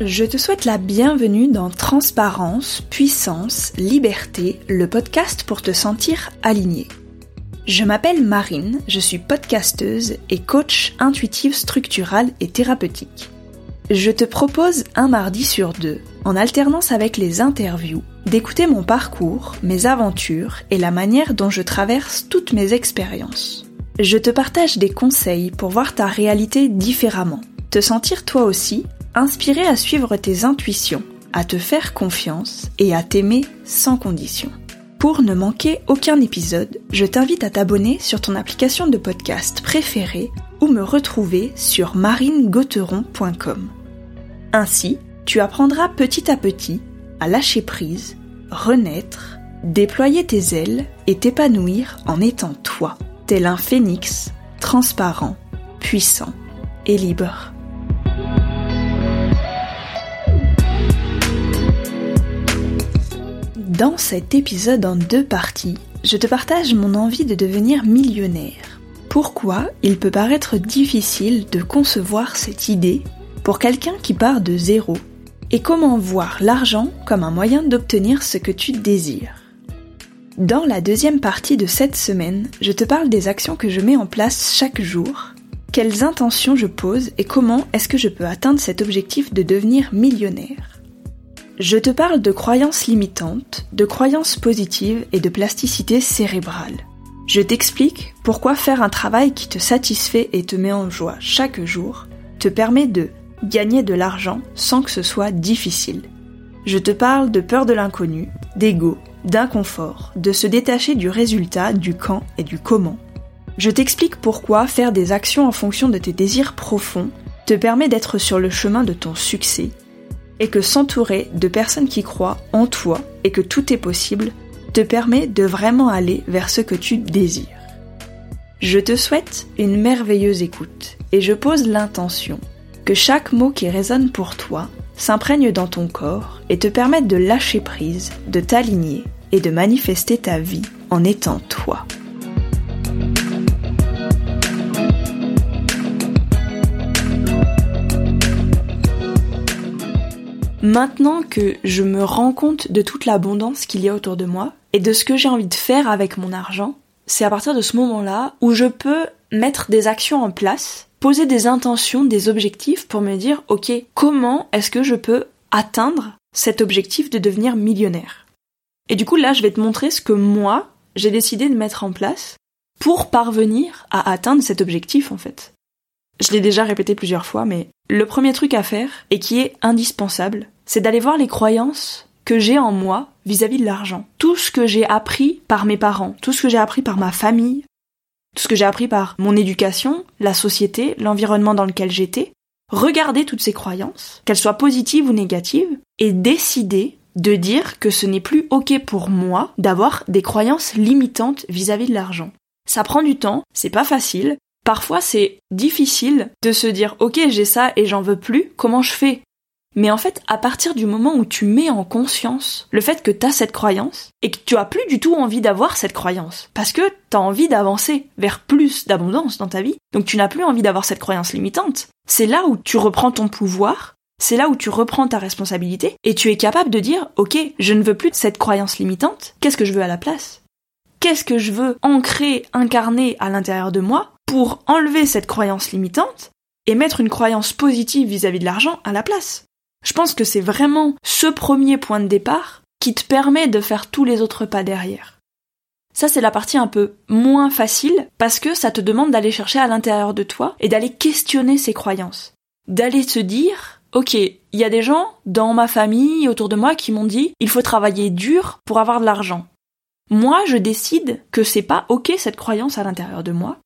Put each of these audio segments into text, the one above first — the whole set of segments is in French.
Je te souhaite la bienvenue dans Transparence, Puissance, Liberté, le podcast pour te sentir aligné. Je m'appelle Marine, je suis podcasteuse et coach intuitive structurale et thérapeutique. Je te propose un mardi sur deux, en alternance avec les interviews, d'écouter mon parcours, mes aventures et la manière dont je traverse toutes mes expériences. Je te partage des conseils pour voir ta réalité différemment, te sentir toi aussi inspiré à suivre tes intuitions, à te faire confiance et à t'aimer sans condition. Pour ne manquer aucun épisode, je t'invite à t'abonner sur ton application de podcast préférée ou me retrouver sur marinegauteron.com. Ainsi, tu apprendras petit à petit à lâcher prise, renaître, déployer tes ailes et t'épanouir en étant toi, tel un phénix, transparent, puissant et libre. Dans cet épisode en deux parties, je te partage mon envie de devenir millionnaire. Pourquoi il peut paraître difficile de concevoir cette idée pour quelqu'un qui part de zéro? Et comment voir l'argent comme un moyen d'obtenir ce que tu désires? Dans la deuxième partie de cette semaine, je te parle des actions que je mets en place chaque jour, quelles intentions je pose et comment est-ce que je peux atteindre cet objectif de devenir millionnaire. Je te parle de croyances limitantes, de croyances positives et de plasticité cérébrale. Je t'explique pourquoi faire un travail qui te satisfait et te met en joie chaque jour te permet de gagner de l'argent sans que ce soit difficile. Je te parle de peur de l'inconnu, d'ego, d'inconfort, de se détacher du résultat, du quand et du comment. Je t'explique pourquoi faire des actions en fonction de tes désirs profonds te permet d'être sur le chemin de ton succès et que s'entourer de personnes qui croient en toi et que tout est possible te permet de vraiment aller vers ce que tu désires. Je te souhaite une merveilleuse écoute et je pose l'intention que chaque mot qui résonne pour toi s'imprègne dans ton corps et te permette de lâcher prise, de t'aligner et de manifester ta vie en étant toi. Maintenant que je me rends compte de toute l'abondance qu'il y a autour de moi et de ce que j'ai envie de faire avec mon argent, c'est à partir de ce moment-là où je peux mettre des actions en place poser des intentions, des objectifs pour me dire, ok, comment est-ce que je peux atteindre cet objectif de devenir millionnaire? Et du coup, là, je vais te montrer ce que moi, j'ai décidé de mettre en place pour parvenir à atteindre cet objectif, en fait. Je l'ai déjà répété plusieurs fois, mais le premier truc à faire, et qui est indispensable, c'est d'aller voir les croyances que j'ai en moi vis-à-vis de l'argent. Tout ce que j'ai appris par mes parents, tout ce que j'ai appris par ma famille, tout ce que j'ai appris par mon éducation, la société, l'environnement dans lequel j'étais, regarder toutes ces croyances, qu'elles soient positives ou négatives, et décider de dire que ce n'est plus ok pour moi d'avoir des croyances limitantes vis-à-vis de l'argent. Ça prend du temps, c'est pas facile, parfois c'est difficile de se dire ok j'ai ça et j'en veux plus, comment je fais? Mais en fait, à partir du moment où tu mets en conscience le fait que tu as cette croyance et que tu as plus du tout envie d'avoir cette croyance, parce que tu as envie d'avancer vers plus d'abondance dans ta vie, donc tu n'as plus envie d'avoir cette croyance limitante, c'est là où tu reprends ton pouvoir, c'est là où tu reprends ta responsabilité et tu es capable de dire OK, je ne veux plus cette croyance limitante, qu'est-ce que je veux à la place? Qu'est-ce que je veux ancrer, incarner à l'intérieur de moi pour enlever cette croyance limitante et mettre une croyance positive vis-à-vis de l'argent à la place je pense que c'est vraiment ce premier point de départ qui te permet de faire tous les autres pas derrière. Ça, c'est la partie un peu moins facile parce que ça te demande d'aller chercher à l'intérieur de toi et d'aller questionner ses croyances. D'aller te dire, ok, il y a des gens dans ma famille, autour de moi, qui m'ont dit, il faut travailler dur pour avoir de l'argent. Moi, je décide que c'est pas ok cette croyance à l'intérieur de moi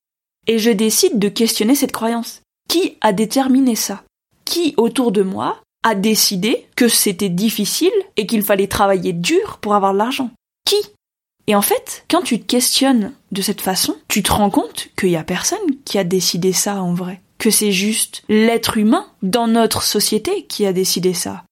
et je décide de questionner cette croyance. Qui a déterminé ça? Qui autour de moi a décidé que c'était difficile et qu'il fallait travailler dur pour avoir de l'argent? Qui? Et en fait, quand tu te questionnes de cette façon, tu te rends compte qu'il y a personne qui a décidé ça en vrai. Que c'est juste l'être humain dans notre société qui a décidé ça.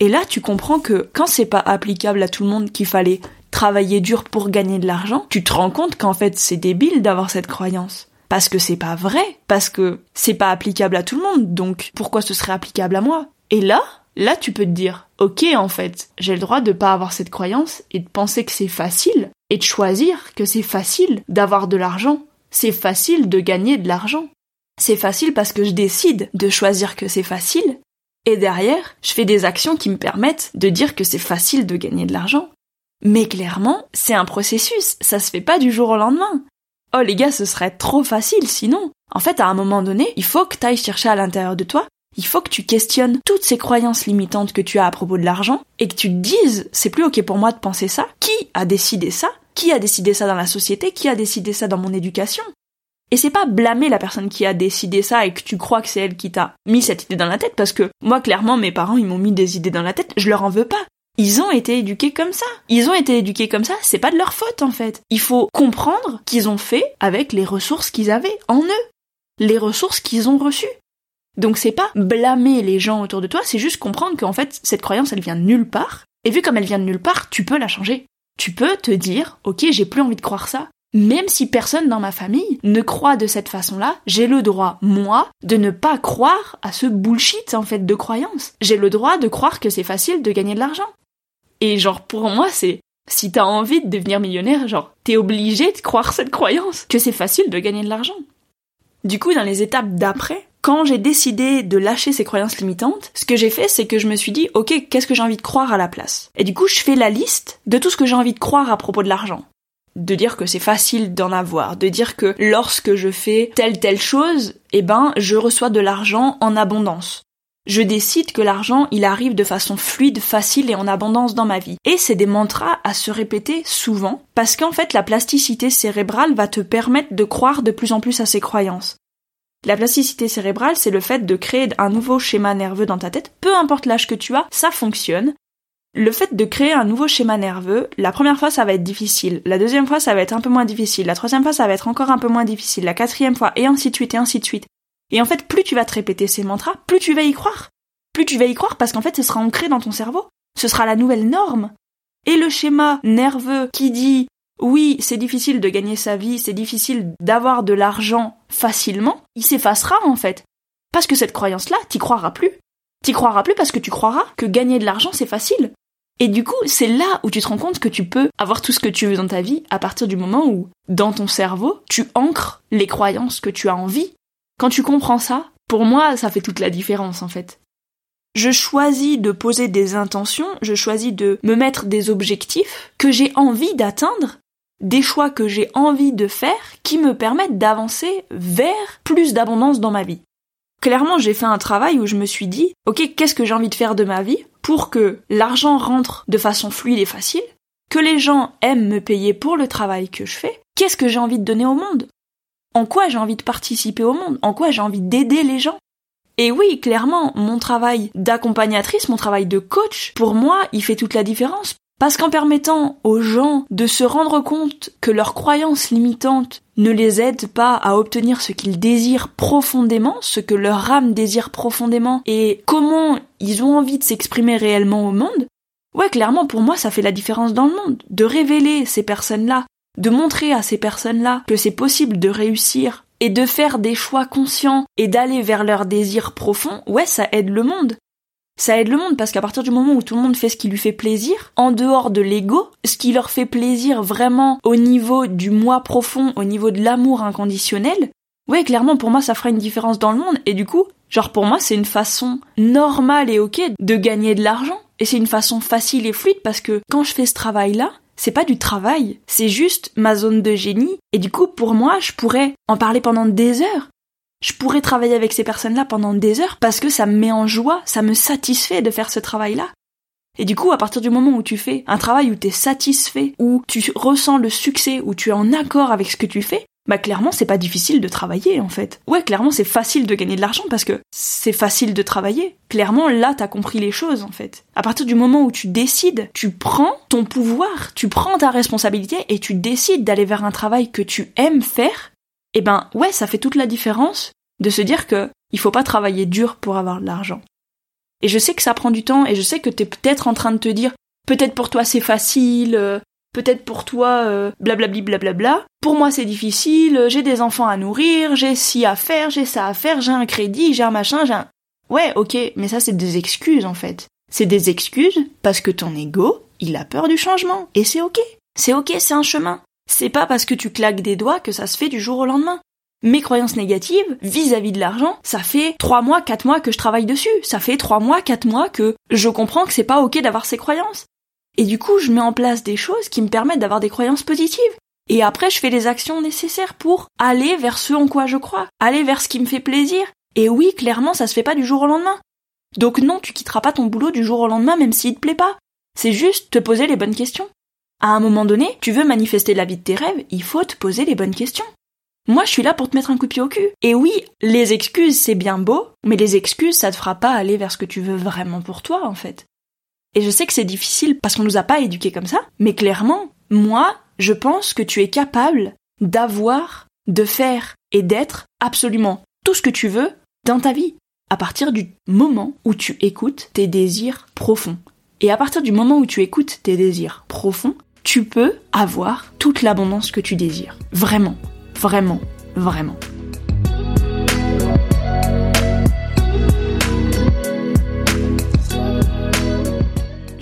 Et là, tu comprends que quand c'est pas applicable à tout le monde qu'il fallait travailler dur pour gagner de l'argent, tu te rends compte qu'en fait c'est débile d'avoir cette croyance. Parce que c'est pas vrai, parce que c'est pas applicable à tout le monde, donc pourquoi ce serait applicable à moi? Et là, là tu peux te dire, ok en fait, j'ai le droit de pas avoir cette croyance et de penser que c'est facile et de choisir que c'est facile d'avoir de l'argent. C'est facile de gagner de l'argent. C'est facile parce que je décide de choisir que c'est facile. Et derrière, je fais des actions qui me permettent de dire que c'est facile de gagner de l'argent. Mais clairement, c'est un processus, ça se fait pas du jour au lendemain. Oh les gars, ce serait trop facile sinon. En fait, à un moment donné, il faut que tu ailles chercher à l'intérieur de toi, il faut que tu questionnes toutes ces croyances limitantes que tu as à propos de l'argent et que tu te dises, c'est plus ok pour moi de penser ça. Qui a décidé ça? Qui a décidé ça dans la société? Qui a décidé ça dans mon éducation? Et c'est pas blâmer la personne qui a décidé ça et que tu crois que c'est elle qui t'a mis cette idée dans la tête parce que moi clairement mes parents ils m'ont mis des idées dans la tête, je leur en veux pas. Ils ont été éduqués comme ça. Ils ont été éduqués comme ça, c'est pas de leur faute en fait. Il faut comprendre qu'ils ont fait avec les ressources qu'ils avaient en eux, les ressources qu'ils ont reçues. Donc c'est pas blâmer les gens autour de toi, c'est juste comprendre qu'en fait cette croyance elle vient de nulle part, et vu comme elle vient de nulle part, tu peux la changer. Tu peux te dire, ok j'ai plus envie de croire ça, même si personne dans ma famille ne croit de cette façon-là, j'ai le droit, moi, de ne pas croire à ce bullshit en fait de croyance. J'ai le droit de croire que c'est facile de gagner de l'argent. Et genre, pour moi, c'est si t'as envie de devenir millionnaire, genre, t'es obligé de croire cette croyance, que c'est facile de gagner de l'argent. Du coup, dans les étapes d'après, quand j'ai décidé de lâcher ces croyances limitantes, ce que j'ai fait, c'est que je me suis dit, ok, qu'est-ce que j'ai envie de croire à la place? Et du coup, je fais la liste de tout ce que j'ai envie de croire à propos de l'argent. De dire que c'est facile d'en avoir, de dire que lorsque je fais telle telle chose, eh ben, je reçois de l'argent en abondance je décide que l'argent, il arrive de façon fluide, facile et en abondance dans ma vie. Et c'est des mantras à se répéter souvent, parce qu'en fait, la plasticité cérébrale va te permettre de croire de plus en plus à ces croyances. La plasticité cérébrale, c'est le fait de créer un nouveau schéma nerveux dans ta tête, peu importe l'âge que tu as, ça fonctionne. Le fait de créer un nouveau schéma nerveux, la première fois ça va être difficile, la deuxième fois ça va être un peu moins difficile, la troisième fois ça va être encore un peu moins difficile, la quatrième fois, et ainsi de suite, et ainsi de suite. Et en fait, plus tu vas te répéter ces mantras, plus tu vas y croire. Plus tu vas y croire parce qu'en fait, ce sera ancré dans ton cerveau. Ce sera la nouvelle norme. Et le schéma nerveux qui dit oui, c'est difficile de gagner sa vie, c'est difficile d'avoir de l'argent facilement, il s'effacera en fait. Parce que cette croyance-là, t'y croiras plus. T'y croiras plus parce que tu croiras que gagner de l'argent, c'est facile. Et du coup, c'est là où tu te rends compte que tu peux avoir tout ce que tu veux dans ta vie à partir du moment où, dans ton cerveau, tu ancres les croyances que tu as envie quand tu comprends ça, pour moi, ça fait toute la différence en fait. Je choisis de poser des intentions, je choisis de me mettre des objectifs que j'ai envie d'atteindre, des choix que j'ai envie de faire qui me permettent d'avancer vers plus d'abondance dans ma vie. Clairement, j'ai fait un travail où je me suis dit, ok, qu'est-ce que j'ai envie de faire de ma vie pour que l'argent rentre de façon fluide et facile, que les gens aiment me payer pour le travail que je fais, qu'est-ce que j'ai envie de donner au monde? En quoi j'ai envie de participer au monde, en quoi j'ai envie d'aider les gens? Et oui, clairement, mon travail d'accompagnatrice, mon travail de coach, pour moi, il fait toute la différence. Parce qu'en permettant aux gens de se rendre compte que leurs croyances limitantes ne les aident pas à obtenir ce qu'ils désirent profondément, ce que leur âme désire profondément, et comment ils ont envie de s'exprimer réellement au monde, ouais, clairement, pour moi, ça fait la différence dans le monde. De révéler ces personnes-là de montrer à ces personnes-là que c'est possible de réussir et de faire des choix conscients et d'aller vers leurs désirs profonds, ouais, ça aide le monde. Ça aide le monde parce qu'à partir du moment où tout le monde fait ce qui lui fait plaisir, en dehors de l'ego, ce qui leur fait plaisir vraiment au niveau du moi profond, au niveau de l'amour inconditionnel, ouais, clairement pour moi ça fera une différence dans le monde et du coup, genre pour moi c'est une façon normale et ok de gagner de l'argent. Et c'est une façon facile et fluide parce que quand je fais ce travail-là, c'est pas du travail, c'est juste ma zone de génie, et du coup, pour moi, je pourrais en parler pendant des heures. Je pourrais travailler avec ces personnes-là pendant des heures parce que ça me met en joie, ça me satisfait de faire ce travail-là. Et du coup, à partir du moment où tu fais un travail où tu es satisfait, où tu ressens le succès, où tu es en accord avec ce que tu fais, bah clairement c'est pas difficile de travailler en fait. Ouais, clairement c'est facile de gagner de l'argent parce que c'est facile de travailler. Clairement là t'as compris les choses en fait. À partir du moment où tu décides, tu prends ton pouvoir, tu prends ta responsabilité et tu décides d'aller vers un travail que tu aimes faire, eh ben ouais ça fait toute la différence de se dire que il faut pas travailler dur pour avoir de l'argent. Et je sais que ça prend du temps et je sais que t'es peut-être en train de te dire peut-être pour toi c'est facile, euh, peut-être pour toi, euh, blablabli blablabla. Pour moi, c'est difficile, j'ai des enfants à nourrir, j'ai ci à faire, j'ai ça à faire, j'ai un crédit, j'ai un machin, j'ai un... Ouais, ok, mais ça c'est des excuses en fait. C'est des excuses parce que ton ego, il a peur du changement. Et c'est ok. C'est ok, c'est un chemin. C'est pas parce que tu claques des doigts que ça se fait du jour au lendemain. Mes croyances négatives vis-à-vis de l'argent, ça fait trois mois, quatre mois que je travaille dessus. Ça fait trois mois, quatre mois que je comprends que c'est pas ok d'avoir ces croyances. Et du coup, je mets en place des choses qui me permettent d'avoir des croyances positives. Et après, je fais les actions nécessaires pour aller vers ce en quoi je crois, aller vers ce qui me fait plaisir. Et oui, clairement, ça se fait pas du jour au lendemain. Donc non, tu quitteras pas ton boulot du jour au lendemain même s'il te plaît pas. C'est juste te poser les bonnes questions. À un moment donné, tu veux manifester la vie de tes rêves, il faut te poser les bonnes questions. Moi, je suis là pour te mettre un coup de pied au cul. Et oui, les excuses, c'est bien beau, mais les excuses, ça te fera pas aller vers ce que tu veux vraiment pour toi, en fait. Et je sais que c'est difficile parce qu'on nous a pas éduqués comme ça, mais clairement, moi, je pense que tu es capable d'avoir, de faire et d'être absolument tout ce que tu veux dans ta vie à partir du moment où tu écoutes tes désirs profonds. Et à partir du moment où tu écoutes tes désirs profonds, tu peux avoir toute l'abondance que tu désires. Vraiment, vraiment, vraiment.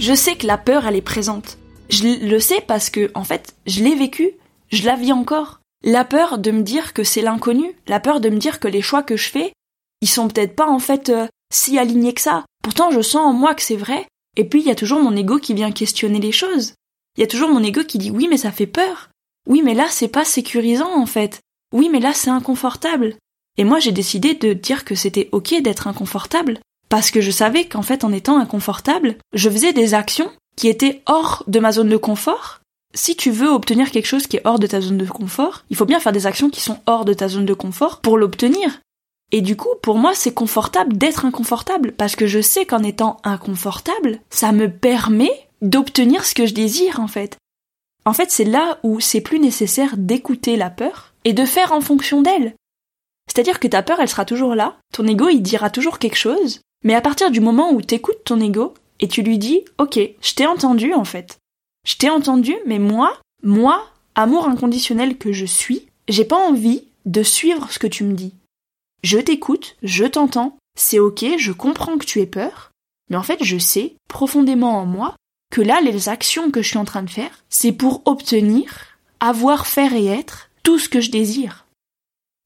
Je sais que la peur, elle est présente. Je le sais parce que, en fait, je l'ai vécu, je la vis encore. La peur de me dire que c'est l'inconnu, la peur de me dire que les choix que je fais, ils sont peut-être pas en fait euh, si alignés que ça. Pourtant, je sens en moi que c'est vrai. Et puis, il y a toujours mon ego qui vient questionner les choses. Il y a toujours mon ego qui dit oui, mais ça fait peur. Oui, mais là, c'est pas sécurisant, en fait. Oui, mais là, c'est inconfortable. Et moi, j'ai décidé de dire que c'était ok d'être inconfortable. Parce que je savais qu'en fait, en étant inconfortable, je faisais des actions qui étaient hors de ma zone de confort. Si tu veux obtenir quelque chose qui est hors de ta zone de confort, il faut bien faire des actions qui sont hors de ta zone de confort pour l'obtenir. Et du coup, pour moi, c'est confortable d'être inconfortable, parce que je sais qu'en étant inconfortable, ça me permet d'obtenir ce que je désire, en fait. En fait, c'est là où c'est plus nécessaire d'écouter la peur et de faire en fonction d'elle. C'est-à-dire que ta peur, elle sera toujours là, ton ego, il dira toujours quelque chose, mais à partir du moment où t'écoutes ton ego et tu lui dis, ok, je t'ai entendu, en fait. Je t'ai entendu, mais moi, moi, amour inconditionnel que je suis, j'ai pas envie de suivre ce que tu me dis je t'écoute, je t'entends, c'est ok, je comprends que tu aies peur, mais en fait je sais profondément en moi que là les actions que je suis en train de faire, c'est pour obtenir, avoir, faire et être tout ce que je désire.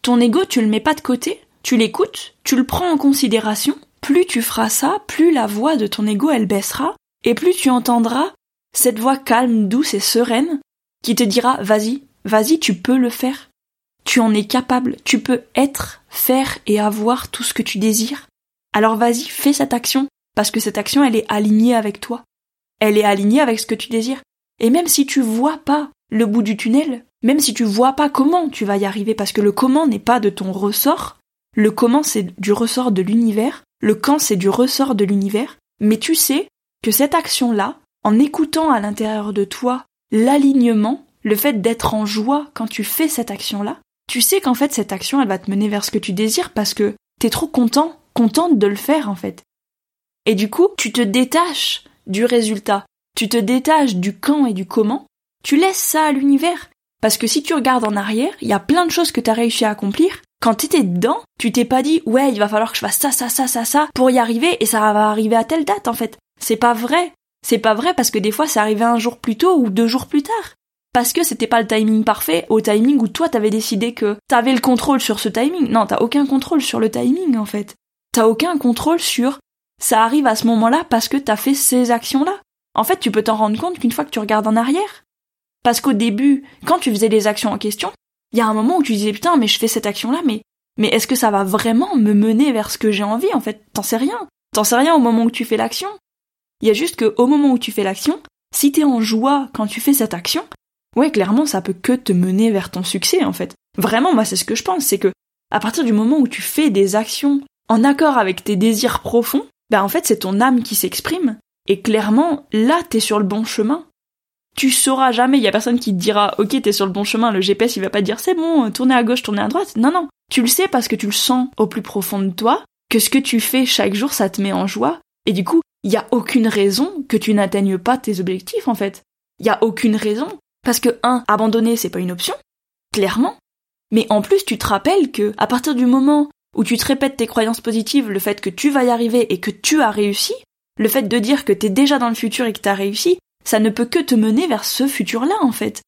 Ton ego, tu le mets pas de côté, tu l'écoutes, tu le prends en considération, plus tu feras ça, plus la voix de ton ego elle baissera, et plus tu entendras cette voix calme, douce et sereine qui te dira vas-y, vas-y, tu peux le faire. Tu en es capable, tu peux être, faire et avoir tout ce que tu désires. Alors vas-y, fais cette action, parce que cette action, elle est alignée avec toi. Elle est alignée avec ce que tu désires. Et même si tu vois pas le bout du tunnel, même si tu vois pas comment tu vas y arriver, parce que le comment n'est pas de ton ressort, le comment c'est du ressort de l'univers, le quand c'est du ressort de l'univers, mais tu sais que cette action-là, en écoutant à l'intérieur de toi l'alignement, le fait d'être en joie quand tu fais cette action-là, tu sais qu'en fait cette action elle va te mener vers ce que tu désires parce que t'es trop content, contente de le faire en fait. Et du coup, tu te détaches du résultat, tu te détaches du quand et du comment, tu laisses ça à l'univers. Parce que si tu regardes en arrière, il y a plein de choses que t'as réussi à accomplir. Quand t'étais dedans, tu t'es pas dit ouais il va falloir que je fasse ça, ça, ça, ça, ça pour y arriver et ça va arriver à telle date en fait. C'est pas vrai. C'est pas vrai parce que des fois c'est arrivé un jour plus tôt ou deux jours plus tard parce que c'était pas le timing parfait, au timing où toi t'avais décidé que t'avais le contrôle sur ce timing. Non, t'as aucun contrôle sur le timing en fait. T'as aucun contrôle sur ça arrive à ce moment-là parce que t'as fait ces actions-là. En fait, tu peux t'en rendre compte qu'une fois que tu regardes en arrière. Parce qu'au début, quand tu faisais les actions en question, il y a un moment où tu disais putain, mais je fais cette action-là, mais mais est-ce que ça va vraiment me mener vers ce que j'ai envie En fait, t'en sais rien. T'en sais rien au moment où tu fais l'action. Il y a juste que au moment où tu fais l'action, si t'es en joie quand tu fais cette action, ouais, clairement, ça peut que te mener vers ton succès, en fait. Vraiment, moi, c'est ce que je pense, c'est que, à partir du moment où tu fais des actions en accord avec tes désirs profonds, ben, en fait, c'est ton âme qui s'exprime. Et clairement, là, t'es sur le bon chemin. Tu sauras jamais, il y a personne qui te dira, ok, t'es sur le bon chemin, le GPS, il va pas dire, c'est bon, tournez à gauche, tournez à droite. Non, non. Tu le sais parce que tu le sens au plus profond de toi, que ce que tu fais chaque jour, ça te met en joie. Et du coup, il y a aucune raison que tu n'atteignes pas tes objectifs, en fait. Il y a aucune raison parce que, un, abandonner, c'est pas une option, clairement. Mais en plus, tu te rappelles que, à partir du moment où tu te répètes tes croyances positives, le fait que tu vas y arriver et que tu as réussi, le fait de dire que t'es déjà dans le futur et que t'as réussi, ça ne peut que te mener vers ce futur-là, en fait.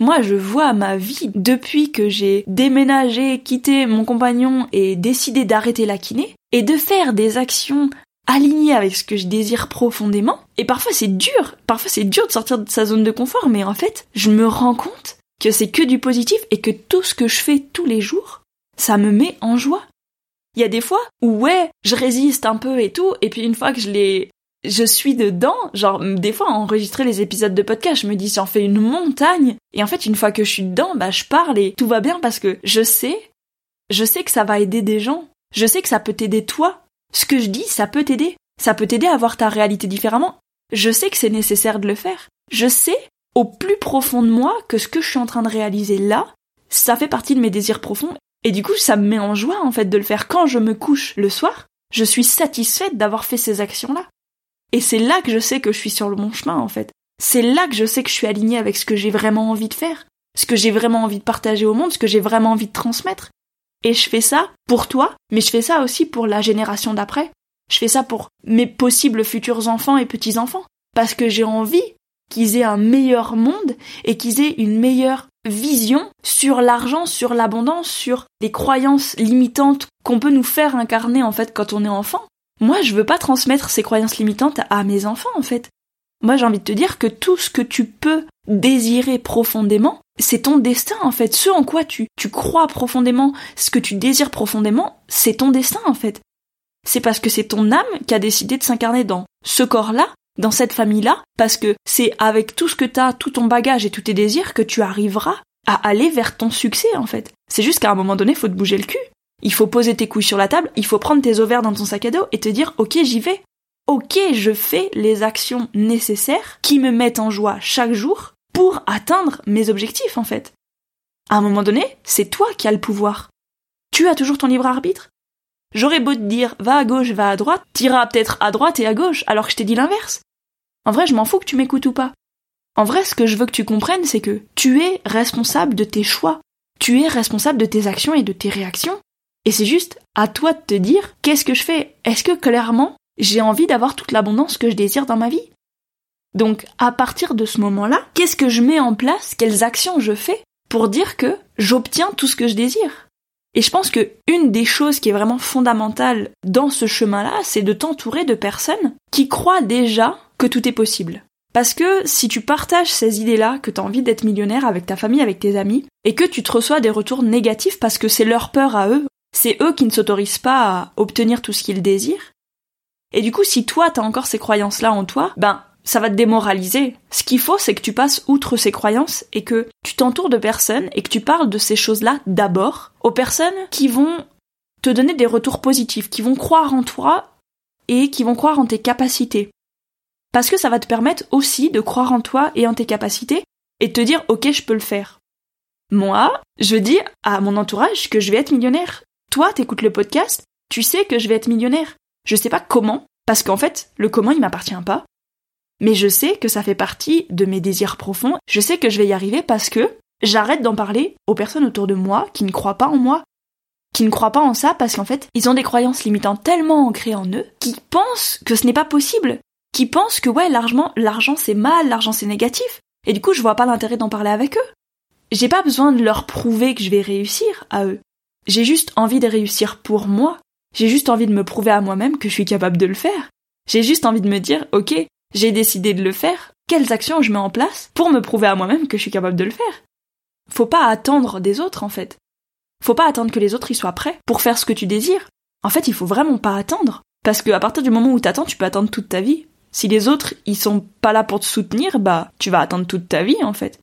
Moi, je vois ma vie depuis que j'ai déménagé, quitté mon compagnon et décidé d'arrêter la kiné, et de faire des actions alignées avec ce que je désire profondément. Et parfois c'est dur, parfois c'est dur de sortir de sa zone de confort, mais en fait, je me rends compte que c'est que du positif et que tout ce que je fais tous les jours, ça me met en joie. Il y a des fois où ouais, je résiste un peu et tout, et puis une fois que je l'ai je suis dedans, genre des fois enregistrer les épisodes de podcast, je me dis j'en fais une montagne et en fait une fois que je suis dedans, bah je parle et tout va bien parce que je sais je sais que ça va aider des gens. Je sais que ça peut t'aider toi. Ce que je dis, ça peut t'aider. Ça peut t'aider à voir ta réalité différemment. Je sais que c'est nécessaire de le faire. Je sais au plus profond de moi que ce que je suis en train de réaliser là, ça fait partie de mes désirs profonds et du coup ça me met en joie en fait de le faire quand je me couche le soir. Je suis satisfaite d'avoir fait ces actions-là. Et c'est là que je sais que je suis sur le bon chemin, en fait. C'est là que je sais que je suis alignée avec ce que j'ai vraiment envie de faire, ce que j'ai vraiment envie de partager au monde, ce que j'ai vraiment envie de transmettre. Et je fais ça pour toi, mais je fais ça aussi pour la génération d'après. Je fais ça pour mes possibles futurs enfants et petits-enfants. Parce que j'ai envie qu'ils aient un meilleur monde et qu'ils aient une meilleure vision sur l'argent, sur l'abondance, sur les croyances limitantes qu'on peut nous faire incarner en fait quand on est enfant. Moi, je veux pas transmettre ces croyances limitantes à mes enfants, en fait. Moi, j'ai envie de te dire que tout ce que tu peux désirer profondément, c'est ton destin, en fait. Ce en quoi tu, crois profondément, ce que tu désires profondément, c'est ton destin, en fait. C'est parce que c'est ton âme qui a décidé de s'incarner dans ce corps-là, dans cette famille-là, parce que c'est avec tout ce que t'as, tout ton bagage et tous tes désirs que tu arriveras à aller vers ton succès, en fait. C'est juste qu'à un moment donné, faut te bouger le cul. Il faut poser tes couilles sur la table, il faut prendre tes ovaires dans ton sac à dos et te dire ok j'y vais. Ok je fais les actions nécessaires qui me mettent en joie chaque jour pour atteindre mes objectifs en fait. À un moment donné, c'est toi qui as le pouvoir. Tu as toujours ton libre arbitre. J'aurais beau te dire va à gauche, va à droite, t'iras peut-être à droite et à gauche alors que je t'ai dit l'inverse. En vrai, je m'en fous que tu m'écoutes ou pas. En vrai, ce que je veux que tu comprennes, c'est que tu es responsable de tes choix. Tu es responsable de tes actions et de tes réactions. Et c'est juste à toi de te dire qu'est-ce que je fais? Est-ce que clairement j'ai envie d'avoir toute l'abondance que je désire dans ma vie? Donc à partir de ce moment-là, qu'est-ce que je mets en place? Quelles actions je fais pour dire que j'obtiens tout ce que je désire? Et je pense que une des choses qui est vraiment fondamentale dans ce chemin-là, c'est de t'entourer de personnes qui croient déjà que tout est possible. Parce que si tu partages ces idées-là, que tu as envie d'être millionnaire avec ta famille, avec tes amis, et que tu te reçois des retours négatifs parce que c'est leur peur à eux, c'est eux qui ne s'autorisent pas à obtenir tout ce qu'ils désirent. Et du coup, si toi t'as encore ces croyances-là en toi, ben ça va te démoraliser. Ce qu'il faut, c'est que tu passes outre ces croyances et que tu t'entoures de personnes et que tu parles de ces choses-là d'abord aux personnes qui vont te donner des retours positifs, qui vont croire en toi et qui vont croire en tes capacités. Parce que ça va te permettre aussi de croire en toi et en tes capacités et de te dire ok je peux le faire. Moi, je dis à mon entourage que je vais être millionnaire. Toi, t'écoutes le podcast, tu sais que je vais être millionnaire. Je sais pas comment, parce qu'en fait, le comment il m'appartient pas. Mais je sais que ça fait partie de mes désirs profonds. Je sais que je vais y arriver parce que j'arrête d'en parler aux personnes autour de moi qui ne croient pas en moi, qui ne croient pas en ça parce qu'en fait, ils ont des croyances limitantes tellement ancrées en eux qui pensent que ce n'est pas possible, qui pensent que ouais, l'argent, l'argent c'est mal, l'argent c'est négatif. Et du coup, je vois pas l'intérêt d'en parler avec eux. J'ai pas besoin de leur prouver que je vais réussir à eux. J'ai juste envie de réussir pour moi. J'ai juste envie de me prouver à moi-même que je suis capable de le faire. J'ai juste envie de me dire, ok, j'ai décidé de le faire, quelles actions je mets en place pour me prouver à moi-même que je suis capable de le faire? Faut pas attendre des autres, en fait. Faut pas attendre que les autres y soient prêts pour faire ce que tu désires. En fait, il faut vraiment pas attendre. Parce que à partir du moment où t'attends, tu peux attendre toute ta vie. Si les autres, ils sont pas là pour te soutenir, bah, tu vas attendre toute ta vie, en fait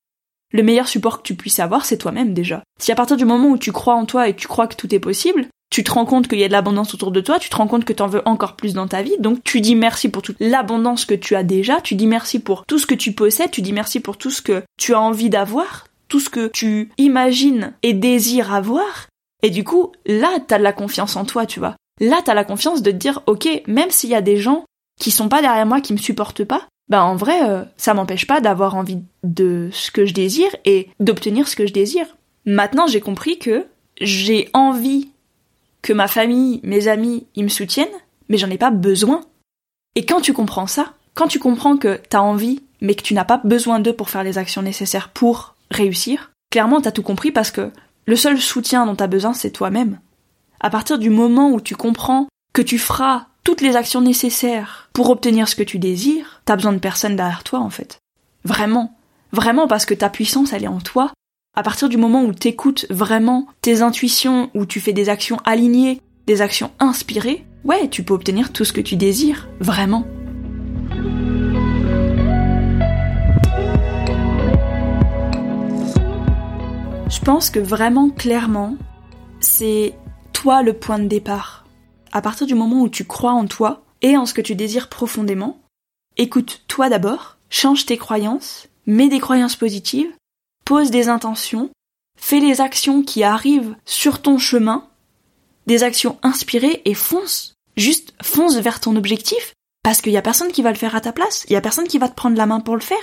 le meilleur support que tu puisses avoir, c'est toi-même déjà. Si à partir du moment où tu crois en toi et tu crois que tout est possible, tu te rends compte qu'il y a de l'abondance autour de toi, tu te rends compte que tu en veux encore plus dans ta vie, donc tu dis merci pour toute l'abondance que tu as déjà, tu dis merci pour tout ce que tu possèdes, tu dis merci pour tout ce que tu as envie d'avoir, tout ce que tu imagines et désires avoir, et du coup, là, t'as de la confiance en toi, tu vois. Là, t'as la confiance de te dire, ok, même s'il y a des gens qui sont pas derrière moi, qui me supportent pas, bah en vrai, euh, ça m'empêche pas d'avoir envie de ce que je désire et d'obtenir ce que je désire. Maintenant, j'ai compris que j'ai envie que ma famille, mes amis, ils me soutiennent, mais j'en ai pas besoin. Et quand tu comprends ça, quand tu comprends que t'as envie, mais que tu n'as pas besoin d'eux pour faire les actions nécessaires pour réussir, clairement t'as tout compris parce que le seul soutien dont t'as besoin, c'est toi-même. À partir du moment où tu comprends que tu feras toutes les actions nécessaires pour obtenir ce que tu désires, t'as besoin de personne derrière toi en fait. Vraiment. Vraiment parce que ta puissance elle est en toi. À partir du moment où t'écoutes vraiment tes intuitions, où tu fais des actions alignées, des actions inspirées, ouais, tu peux obtenir tout ce que tu désires. Vraiment. Je pense que vraiment clairement, c'est toi le point de départ. À partir du moment où tu crois en toi et en ce que tu désires profondément, écoute toi d'abord, change tes croyances, mets des croyances positives, pose des intentions, fais les actions qui arrivent sur ton chemin, des actions inspirées et fonce. Juste fonce vers ton objectif parce qu'il y a personne qui va le faire à ta place, il y a personne qui va te prendre la main pour le faire.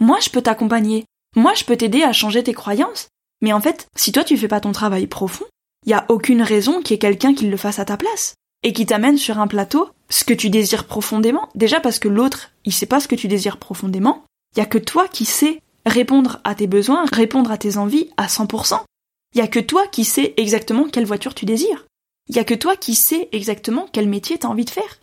Moi, je peux t'accompagner. Moi, je peux t'aider à changer tes croyances. Mais en fait, si toi tu fais pas ton travail profond, il y a aucune raison qu'il y ait quelqu'un qui le fasse à ta place et qui t'amène sur un plateau ce que tu désires profondément. Déjà parce que l'autre, il sait pas ce que tu désires profondément. Il y a que toi qui sais répondre à tes besoins, répondre à tes envies à 100%. Il y a que toi qui sais exactement quelle voiture tu désires. Il y a que toi qui sais exactement quel métier t'as envie de faire.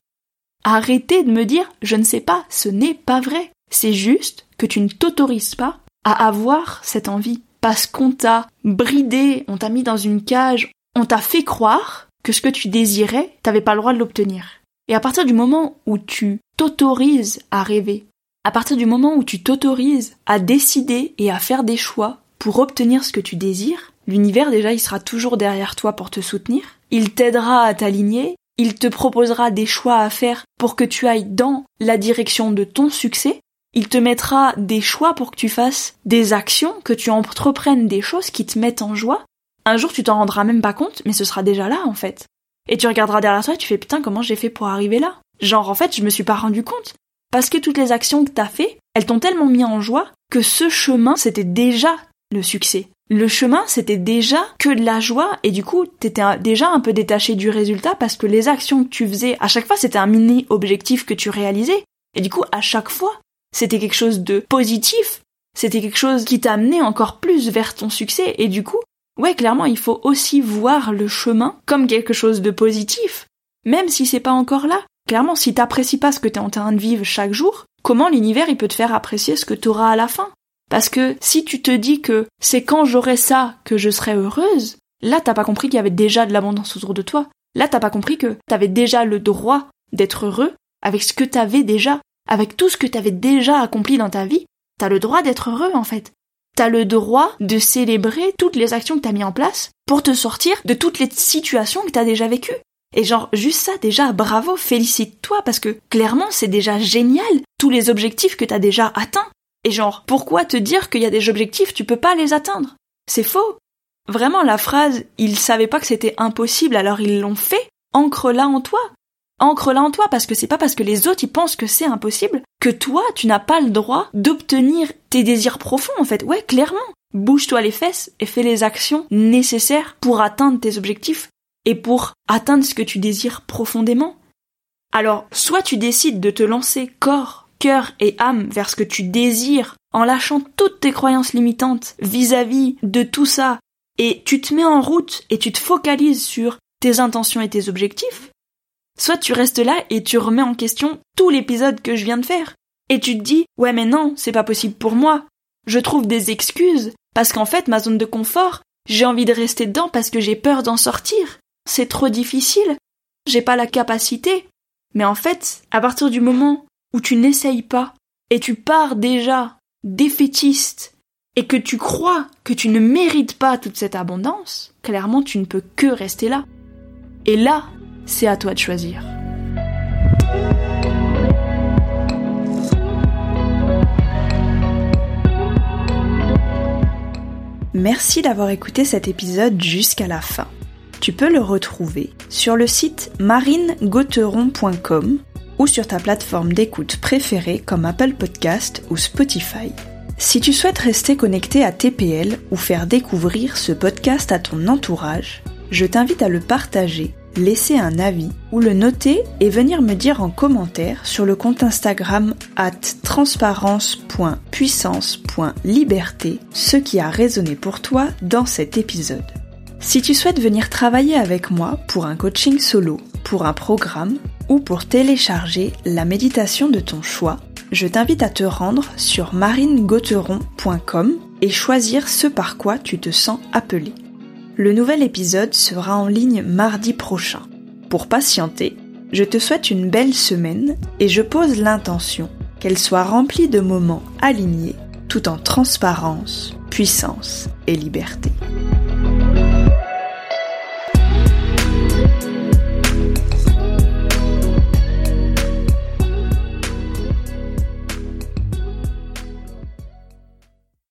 Arrêtez de me dire je ne sais pas, ce n'est pas vrai. C'est juste que tu ne t'autorises pas à avoir cette envie parce qu'on t'a bridé, on t'a mis dans une cage, on t'a fait croire que ce que tu désirais, t'avais pas le droit de l'obtenir. Et à partir du moment où tu t'autorises à rêver, à partir du moment où tu t'autorises à décider et à faire des choix pour obtenir ce que tu désires, l'univers déjà il sera toujours derrière toi pour te soutenir, il t'aidera à t'aligner, il te proposera des choix à faire pour que tu ailles dans la direction de ton succès, il te mettra des choix pour que tu fasses des actions, que tu entreprennes des choses qui te mettent en joie. Un jour, tu t'en rendras même pas compte, mais ce sera déjà là, en fait. Et tu regarderas derrière toi et tu fais putain, comment j'ai fait pour arriver là? Genre, en fait, je me suis pas rendu compte. Parce que toutes les actions que t'as fait, elles t'ont tellement mis en joie que ce chemin, c'était déjà le succès. Le chemin, c'était déjà que de la joie et du coup, t'étais déjà un peu détaché du résultat parce que les actions que tu faisais, à chaque fois, c'était un mini objectif que tu réalisais. Et du coup, à chaque fois, c'était quelque chose de positif, c'était quelque chose qui t'amenait encore plus vers ton succès, et du coup, ouais, clairement, il faut aussi voir le chemin comme quelque chose de positif, même si c'est pas encore là. Clairement, si t'apprécies pas ce que t'es en train de vivre chaque jour, comment l'univers il peut te faire apprécier ce que t'auras à la fin? Parce que si tu te dis que c'est quand j'aurai ça que je serai heureuse, là t'as pas compris qu'il y avait déjà de l'abondance autour de toi. Là t'as pas compris que t'avais déjà le droit d'être heureux avec ce que t'avais déjà avec tout ce que t'avais déjà accompli dans ta vie, t'as le droit d'être heureux en fait. T'as le droit de célébrer toutes les actions que t'as mis en place pour te sortir de toutes les situations que t'as déjà vécues. Et genre, juste ça, déjà, bravo, félicite-toi, parce que clairement, c'est déjà génial, tous les objectifs que t'as déjà atteints. Et genre, pourquoi te dire qu'il y a des objectifs, tu peux pas les atteindre? C'est faux. Vraiment, la phrase, ils savaient pas que c'était impossible, alors ils l'ont fait, ancre-la en toi ancre-la en toi parce que c'est pas parce que les autres ils pensent que c'est impossible que toi tu n'as pas le droit d'obtenir tes désirs profonds en fait. Ouais, clairement. Bouge-toi les fesses et fais les actions nécessaires pour atteindre tes objectifs et pour atteindre ce que tu désires profondément. Alors, soit tu décides de te lancer corps, cœur et âme vers ce que tu désires en lâchant toutes tes croyances limitantes vis-à-vis de tout ça et tu te mets en route et tu te focalises sur tes intentions et tes objectifs, Soit tu restes là et tu remets en question tout l'épisode que je viens de faire. Et tu te dis, ouais mais non, c'est pas possible pour moi. Je trouve des excuses, parce qu'en fait ma zone de confort, j'ai envie de rester dedans parce que j'ai peur d'en sortir. C'est trop difficile. J'ai pas la capacité. Mais en fait, à partir du moment où tu n'essayes pas, et tu pars déjà défaitiste, et que tu crois que tu ne mérites pas toute cette abondance, clairement tu ne peux que rester là. Et là, c'est à toi de choisir. Merci d'avoir écouté cet épisode jusqu'à la fin. Tu peux le retrouver sur le site marinegauteron.com ou sur ta plateforme d'écoute préférée comme Apple Podcast ou Spotify. Si tu souhaites rester connecté à TPL ou faire découvrir ce podcast à ton entourage, je t'invite à le partager, laisser un avis ou le noter et venir me dire en commentaire sur le compte Instagram at transparence.puissance.liberté ce qui a résonné pour toi dans cet épisode. Si tu souhaites venir travailler avec moi pour un coaching solo, pour un programme ou pour télécharger la méditation de ton choix, je t'invite à te rendre sur marinegauteron.com et choisir ce par quoi tu te sens appelé. Le nouvel épisode sera en ligne mardi prochain. Pour patienter, je te souhaite une belle semaine et je pose l'intention qu'elle soit remplie de moments alignés tout en transparence, puissance et liberté.